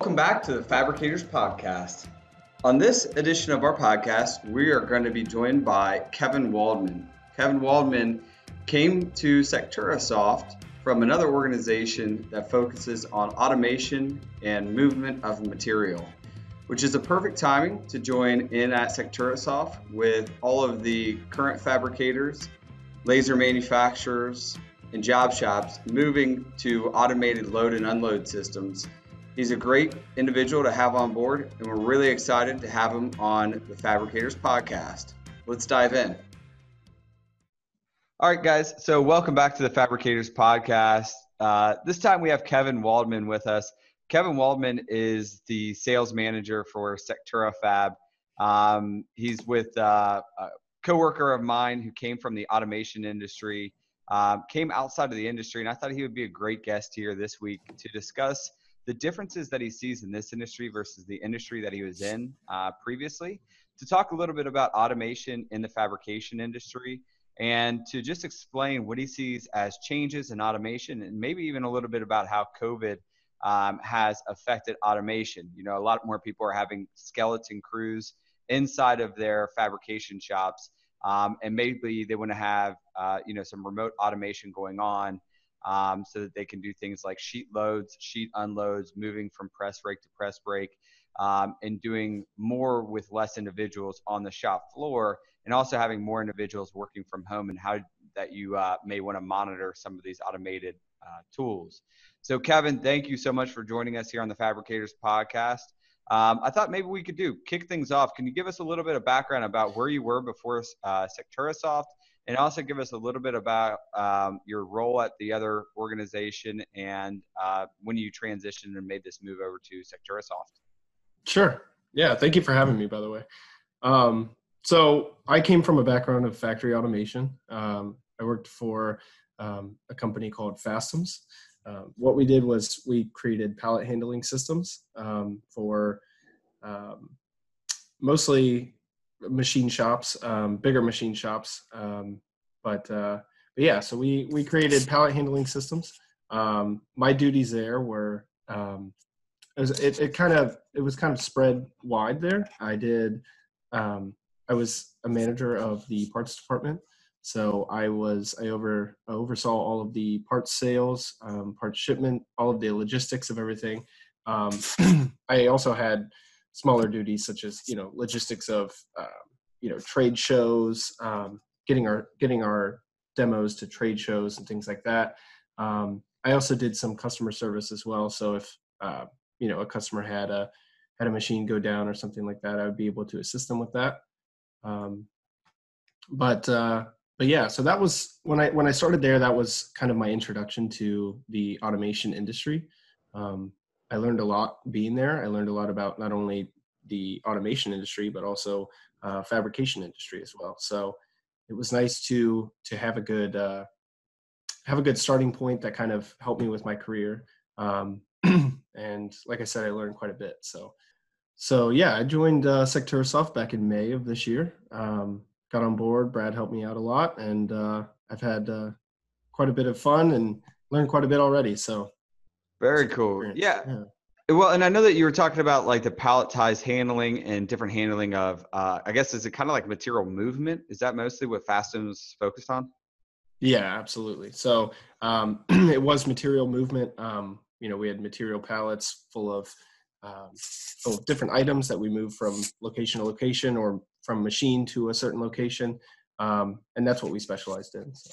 Welcome back to the Fabricators Podcast. On this edition of our podcast, we are going to be joined by Kevin Waldmann. Kevin Waldmann came to Secturasoft from another organization that focuses on automation and movement of material, which is a perfect timing to join in at Secturasoft with all of the current fabricators, laser manufacturers, and job shops moving to automated load and unload systems He's a great individual to have on board, and we're really excited to have him on the Fabricators podcast. Let's dive in. All right, guys. So, welcome back to the Fabricators podcast. Uh, this time we have Kevin Waldmann with us. Kevin Waldmann is the sales manager for Sectura Fab. Um, he's with uh, a coworker of mine who came from the automation industry, um, came outside of the industry, and I thought he would be a great guest here this week to discuss the differences that he sees in this industry versus the industry that he was in uh, previously, to talk a little bit about automation in the fabrication industry, and to just explain what he sees as changes in automation, and maybe even a little bit about how COVID um, has affected automation. You know, a lot more people are having skeleton crews inside of their fabrication shops. Um, and maybe they want to have uh, you know some remote automation going on um, so that they can do things like sheet loads, sheet unloads, moving from press brake to press brake, um, and doing more with less individuals on the shop floor, and also having more individuals working from home and how that you uh, may want to monitor some of these automated uh, tools. So, Kevin, thank you so much for joining us here on the Fabricators podcast. Um, I thought maybe we could do kick things off. Can you give us a little bit of background about where you were before uh, Secturasoft and also give us a little bit about um, your role at the other organization and uh, when you transitioned and made this move over to Secturasoft. Sure. Yeah. Thank you for having me, by the way. Um, so I came from a background of factory automation. Um, I worked for um, a company called Fastems. Uh, what we did was we created pallet handling systems um, for um, mostly machine shops, um, bigger machine shops. Um, but, uh, but yeah, so we we created pallet handling systems. Um, my duties there were um, it, was, it, it, kind of it was kind of spread wide there. I did um, I was a manager of the parts department, so I was I over I oversaw all of the parts sales, um, parts shipment, all of the logistics of everything. Um, I also had smaller duties such as you know logistics of um, you know trade shows, um, getting our getting our demos to trade shows and things like that. Um, I also did some customer service as well. So if uh, you know a customer had a had a machine go down or something like that, I would be able to assist them with that. Um, but uh, but yeah, so that was when I when I started there. That was kind of my introduction to the automation industry. Um, I learned a lot being there. I learned a lot about not only the automation industry but also uh, fabrication industry as well. So it was nice to to have a good uh, have a good starting point that kind of helped me with my career. Um, and like I said, I learned quite a bit. So so yeah, I joined uh, Secturasoft back in May of this year. Um, got on board. Brad helped me out a lot, and uh, I've had uh, quite a bit of fun and learned quite a bit already. So very cool. Yeah. yeah. Well, and I know that you were talking about like the palletized handling and different handling of, uh, I guess, is it kind of like material movement? Is that mostly what Fastems focused on? Yeah, absolutely. So um, it was material movement. Um, you know, we had material pallets full of, um, full of different items that we move from location to location or from machine to a certain location. Um, and that's what we specialized in. So.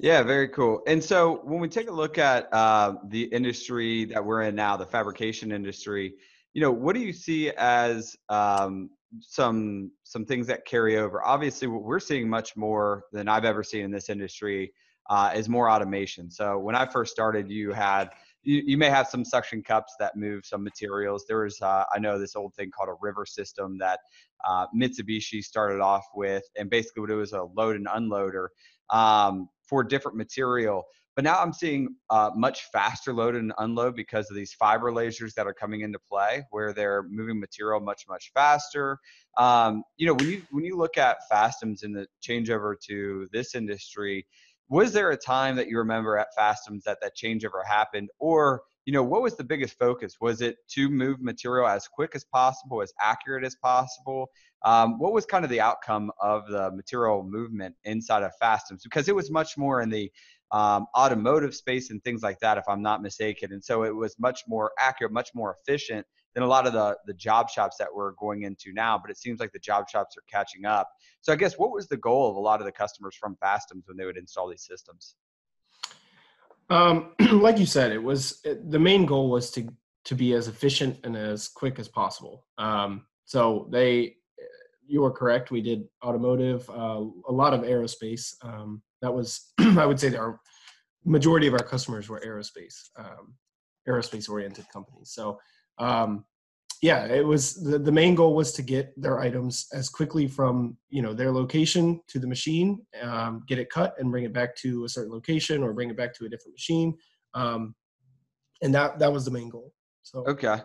Yeah, very cool. And so when we take a look at uh, the industry that we're in now, the fabrication industry, you know, what do you see as um, some some things that carry over? Obviously, what we're seeing much more than I've ever seen in this industry uh, is more automation. So when I first started, you had you, you may have some suction cups that move some materials. There was, uh, I know, this old thing called a river system that uh, Mitsubishi started off with, and basically what it was a load and unloader. Um, for different material. But now I'm seeing uh, much faster load and unload because of these fiber lasers that are coming into play, where they're moving material much much faster. Um, you know, when you when you look at Fastems and the changeover to this industry, was there a time that you remember at Fastems that that changeover happened, or you know, what was the biggest focus? Was it to move material as quick as possible, as accurate as possible? Um, what was kind of the outcome of the material movement inside of Fastems? Because it was much more in the um, automotive space and things like that, if I'm not mistaken. And so it was much more accurate, much more efficient than a lot of the the job shops that we're going into now. But it seems like the job shops are catching up. So I guess what was the goal of a lot of the customers from Fastems when they would install these systems? Um, like you said, it was it, the main goal was to to be as efficient and as quick as possible. Um, so they, you are correct. We did automotive, uh, a lot of aerospace. Um, that was, I would say, our majority of our customers were aerospace, um, aerospace oriented companies. So um, yeah, it was the, the main goal was to get their items as quickly from you know their location to the machine, um, get it cut and bring it back to a certain location or bring it back to a different machine, um, and that that was the main goal. So okay,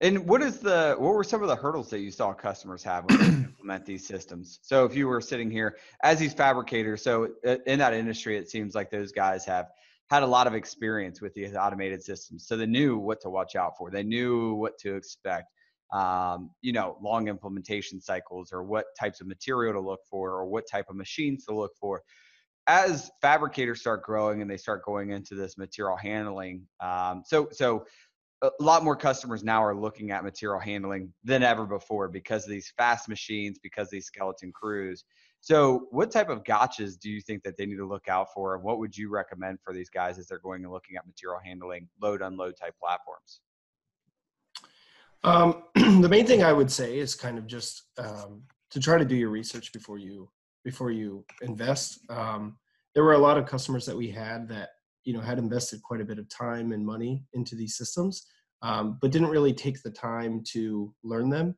and what is the what were some of the hurdles that you saw customers have when they implement these systems? So if you were sitting here as these fabricators, so uh, in that industry, it seems like those guys have had a lot of experience with these automated systems. So they knew what to watch out for. They knew what to expect. Um, you know, long implementation cycles or what types of material to look for or what type of machines to look for. As fabricators start growing and they start going into this material handling, um, so so a lot more customers now are looking at material handling than ever before because of these fast machines, because these skeleton crews. So, what type of gotchas do you think that they need to look out for? And what would you recommend for these guys as they're going and looking at material handling, load unload type platforms? Um, the main thing I would say is kind of just um, to try to do your research before you before you invest. Um, there were a lot of customers that we had that you know had invested quite a bit of time and money into these systems, um, but didn't really take the time to learn them.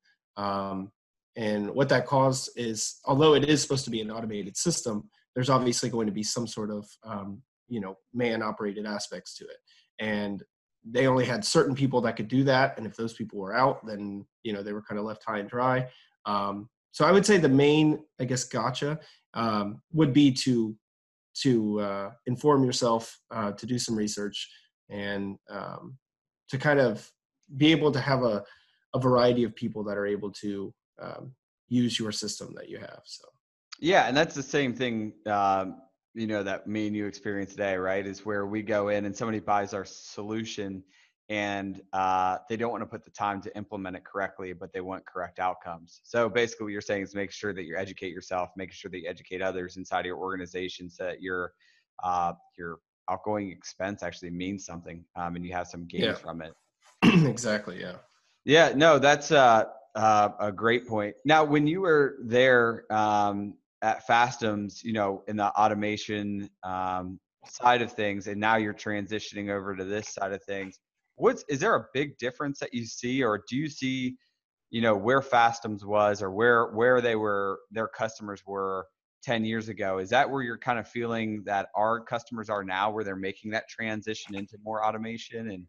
And what that caused is, although it is supposed to be an automated system, there's obviously going to be some sort of, um, you know, man operated aspects to it. And they only had certain people that could do that. And if those people were out, then, you know, they were kind of left high and dry. Um, so I would say the main, I guess, gotcha um, would be to to uh, inform yourself, uh, to do some research, and um, to kind of be able to have a, a variety of people that are able to um, use your system that you have. So. Yeah, and that's the same thing. Um, you know that me and you experience today, right? Is where we go in and somebody buys our solution, and uh, they don't want to put the time to implement it correctly, but they want correct outcomes. So basically, what you're saying is make sure that you educate yourself, making sure that you educate others inside your organization, so that your uh, your outgoing expense actually means something, um, and you have some gain yeah. from it. exactly. Yeah. Yeah. No, that's uh, uh, a great point. Now, when you were there um, at Fastems, you know, in the automation um, side of things, and now you're transitioning over to this side of things, what's is there a big difference that you see, or do you see, you know, where Fastems was, or where where they were, their customers were 10 years ago? Is that where you're kind of feeling that our customers are now, where they're making that transition into more automation, and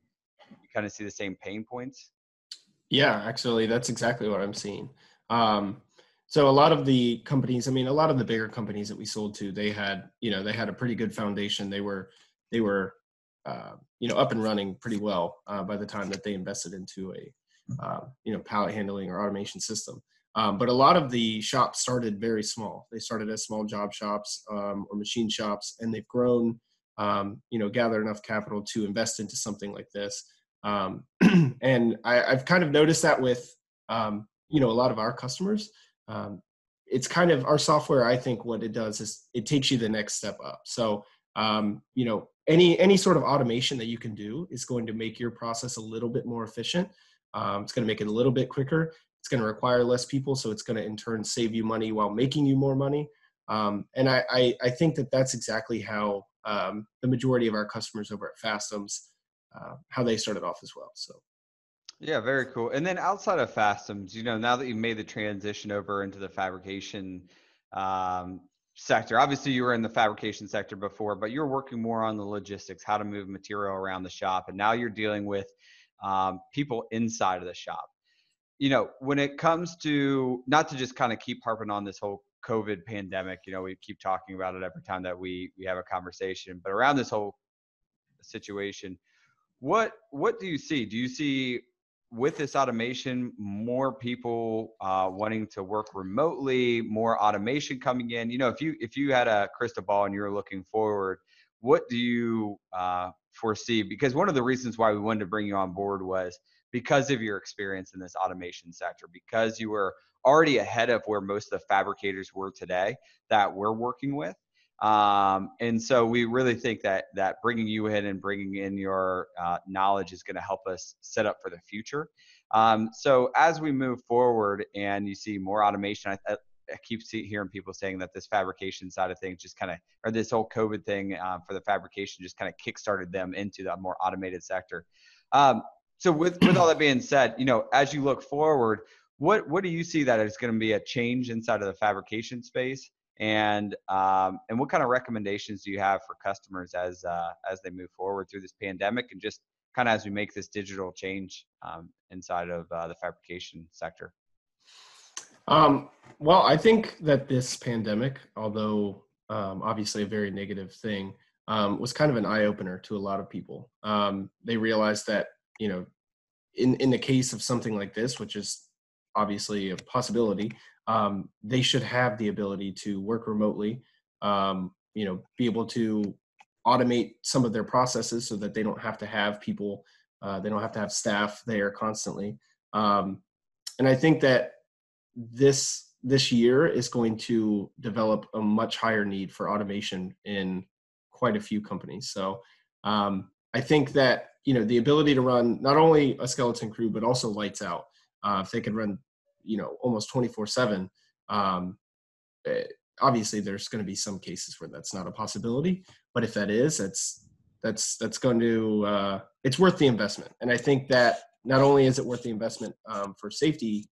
you kind of see the same pain points? Yeah, actually, that's exactly what I'm seeing. Um, so a lot of the companies, I mean, a lot of the bigger companies that we sold to, they had, you know, they had a pretty good foundation. They were, they were, uh, you know, up and running pretty well uh, by the time that they invested into a, uh, you know, pallet handling or automation system. Um, but a lot of the shops started very small. They started as small job shops um, or machine shops, and they've grown, um, you know, gather enough capital to invest into something like this. Um, and I, have kind of noticed that with um, you know a lot of our customers. Um, it's kind of our software. I think what it does is it takes you the next step up. So um, you know any any sort of automation that you can do is going to make your process a little bit more efficient. Um, it's going to make it a little bit quicker. It's going to require less people, so it's going to in turn save you money while making you more money. Um, and I, I, I, think that that's exactly how um, the majority of our customers over at Fastems uh, how they started off as well. So. Yeah, very cool. And then outside of Fastems, you know, now that you've made the transition over into the fabrication um, sector, obviously you were in the fabrication sector before, but you're working more on the logistics, how to move material around the shop, and now you're dealing with um, people inside of the shop. You know, when it comes to not to just kind of keep harping on this whole COVID pandemic, you know, we keep talking about it every time that we we have a conversation, but around this whole situation what what do you see? Do you see with this automation more people uh, wanting to work remotely, more automation coming in? You know, if you if you had a crystal ball and you were looking forward, what do you uh, foresee? Because one of the reasons why we wanted to bring you on board was because of your experience in this automation sector, because you were already ahead of where most of the fabricators were today that we're working with. Um, and so we really think that that bringing you in and bringing in your uh, knowledge is going to help us set up for the future. Um, so as we move forward and you see more automation, I, I keep see, hearing people saying that this fabrication side of things just kind of, or this whole COVID thing uh, for the fabrication just kind of kickstarted them into the more automated sector. Um, so with with all that being said, you know, as you look forward, what what do you see that is going to be a change inside of the fabrication space? And um, and what kind of recommendations do you have for customers as uh, as they move forward through this pandemic and just kind of as we make this digital change um, inside of uh, the fabrication sector? Um, well i think that this pandemic although um, obviously a very negative thing um, was kind of an eye-opener to a lot of people. Um, they realized that you know in in the case of something like this which is obviously a possibility um, they should have the ability to work remotely um, you know be able to automate some of their processes so that they don't have to have people uh, they don't have to have staff there constantly. Um, and i think that this this year is going to develop a much higher need for automation in quite a few companies. So um, i think that you know the ability to run not only a skeleton crew but also lights out uh, if they could run you know almost 24 7 um, eh, obviously there's going to be some cases where that's not a possibility but if that is that's that's that's going to uh, it's worth the investment. And i think that not only is it worth the investment um, for safety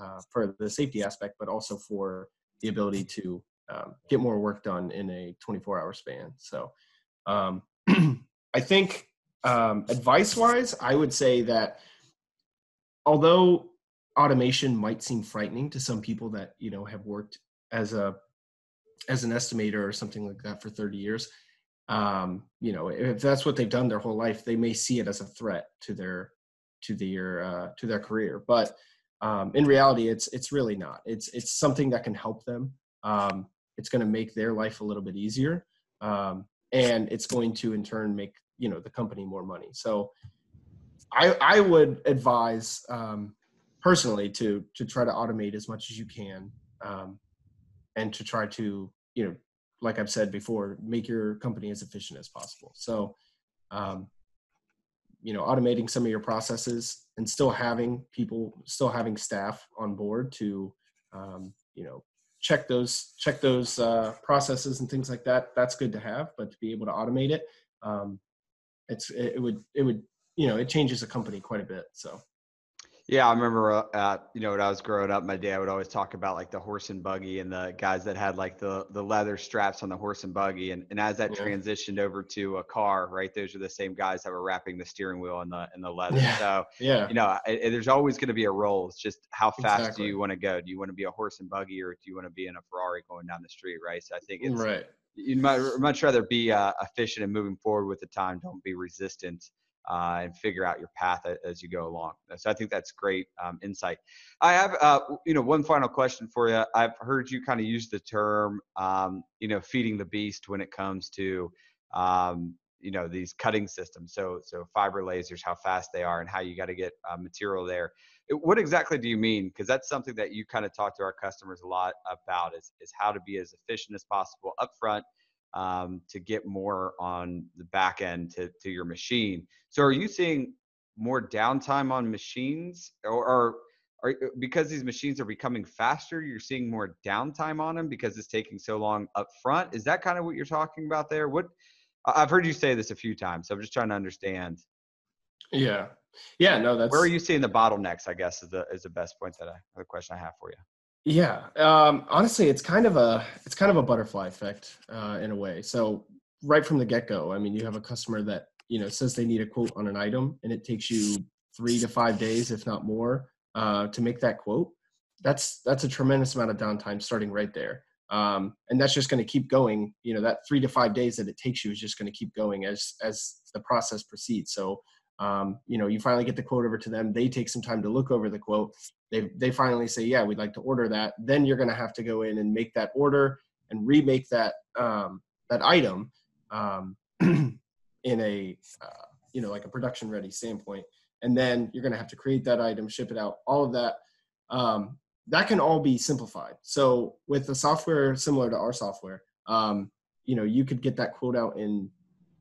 uh, for the safety aspect but also for the ability to um, get more work done in a 24 hour span. So um, i think um, advice wise i would say that although automation might seem frightening to some people that you know have worked as a as an estimator or something like that for 30 years. Um, you know if that's what they've done their whole life they may see it as a threat to their to their uh, to their career. But um, in reality it's it's really not. It's it's something that can help them. Um, it's going to make their life a little bit easier. Um, and it's going to in turn make you know the company more money. So i i would advise um, personally to to try to automate as much as you can um, and to try to you know like i've said before make your company as efficient as possible. So um, you know automating some of your processes and still having people still having staff on board to um, you know check those check those uh, processes and things like that that's good to have but to be able to automate it um, it's it would it would you know it changes a company quite a bit so yeah, I remember, uh, you know, when I was growing up, my dad would always talk about like the horse and buggy and the guys that had like the the leather straps on the horse and buggy, and, and as that yeah. transitioned over to a car, right, those are the same guys that were wrapping the steering wheel and the and the leather. Yeah. So yeah, you know, it, it, there's always going to be a role. It's just how fast exactly. do you want to go? Do you want to be a horse and buggy, or do you want to be in a Ferrari going down the street, right? So I think it's right. You'd much, much rather be uh, efficient and moving forward with the time. Don't be resistant uh, and figure out your path as you go along. So I think that's great um, insight. I have, uh, you know, one final question for you. I've heard you kind of use the term, um, you know, feeding the beast when it comes to, um, you know, these cutting systems. So, so fiber lasers, how fast they are, and how you got to get uh, material there. What exactly do you mean? Because that's something that you kind of talk to our customers a lot about is, is how to be as efficient as possible upfront um, to get more on the back end to, to your machine. So are you seeing more downtime on machines or, or are, because these machines are becoming faster, you're seeing more downtime on them because it's taking so long up front? Is that kind of what you're talking about there? What I've heard you say this a few times, so I'm just trying to understand. Yeah. Yeah, no, that's where are you seeing the bottlenecks, I guess is the is the best point that I the question I have for you. Yeah, um, honestly, it's kind of a it's kind of a butterfly effect uh, in a way. So right from the get go, I mean, you have a customer that you know says they need a quote on an item, and it takes you three to five days, if not more, uh, to make that quote. That's that's a tremendous amount of downtime starting right there, um, and that's just going to keep going. You know, that three to five days that it takes you is just going to keep going as as the process proceeds. So Um, you know, you finally get the quote over to them. They take some time to look over the quote. They they finally say, yeah, we'd like to order that. Then you're going to have to go in and make that order and remake that um, that item um, in a uh, you know like a production ready standpoint. And then you're going to have to create that item, ship it out, all of that. Um, that can all be simplified. So with the software similar to our software, um, you know, you could get that quote out in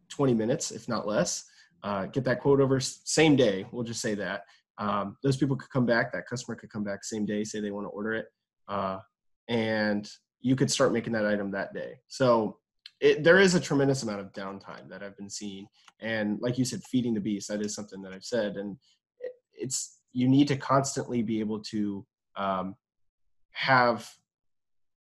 20 minutes, if not less. Uh, get that quote over same day. We'll just say that. Um, those people could come back. That customer could come back same day, say they want to order it, uh, and you could start making that item that day. So it, there is a tremendous amount of downtime that I've been seeing, and like you said, feeding the beast. That is something that I've said, and it's you need to constantly be able to um, have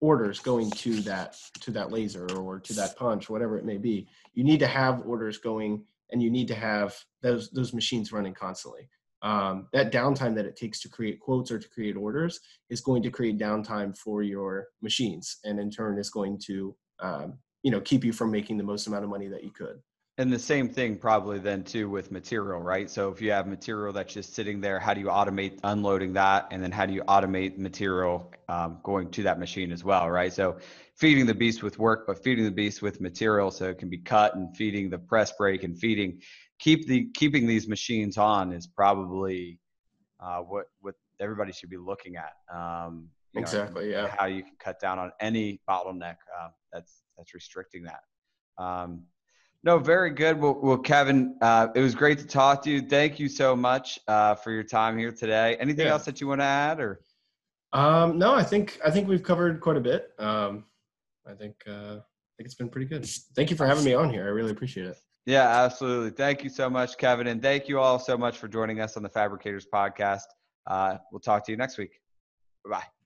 orders going to that to that laser or to that punch whatever it may be you need to have orders going and you need to have those those machines running constantly um, that downtime that it takes to create quotes or to create orders is going to create downtime for your machines and in turn is going to um, you know keep you from making the most amount of money that you could and the same thing probably then too with material, right? So if you have material that's just sitting there, how do you automate unloading that? And then how do you automate material um, going to that machine as well, right? So feeding the beast with work, but feeding the beast with material so it can be cut and feeding the press brake and feeding, keep the keeping these machines on is probably uh, what what everybody should be looking at. Um, exactly. Know, yeah. How you can cut down on any bottleneck uh, that's that's restricting that. Um, no, very good. Well, well Kevin, uh, it was great to talk to you. Thank you so much uh, for your time here today. Anything yeah. else that you want to add, or? Um, no, I think I think we've covered quite a bit. Um, I think uh, I think it's been pretty good. Thank you for having me on here. I really appreciate it. Yeah, absolutely. Thank you so much, Kevin, and thank you all so much for joining us on the Fabricators Podcast. Uh, we'll talk to you next week. Bye bye.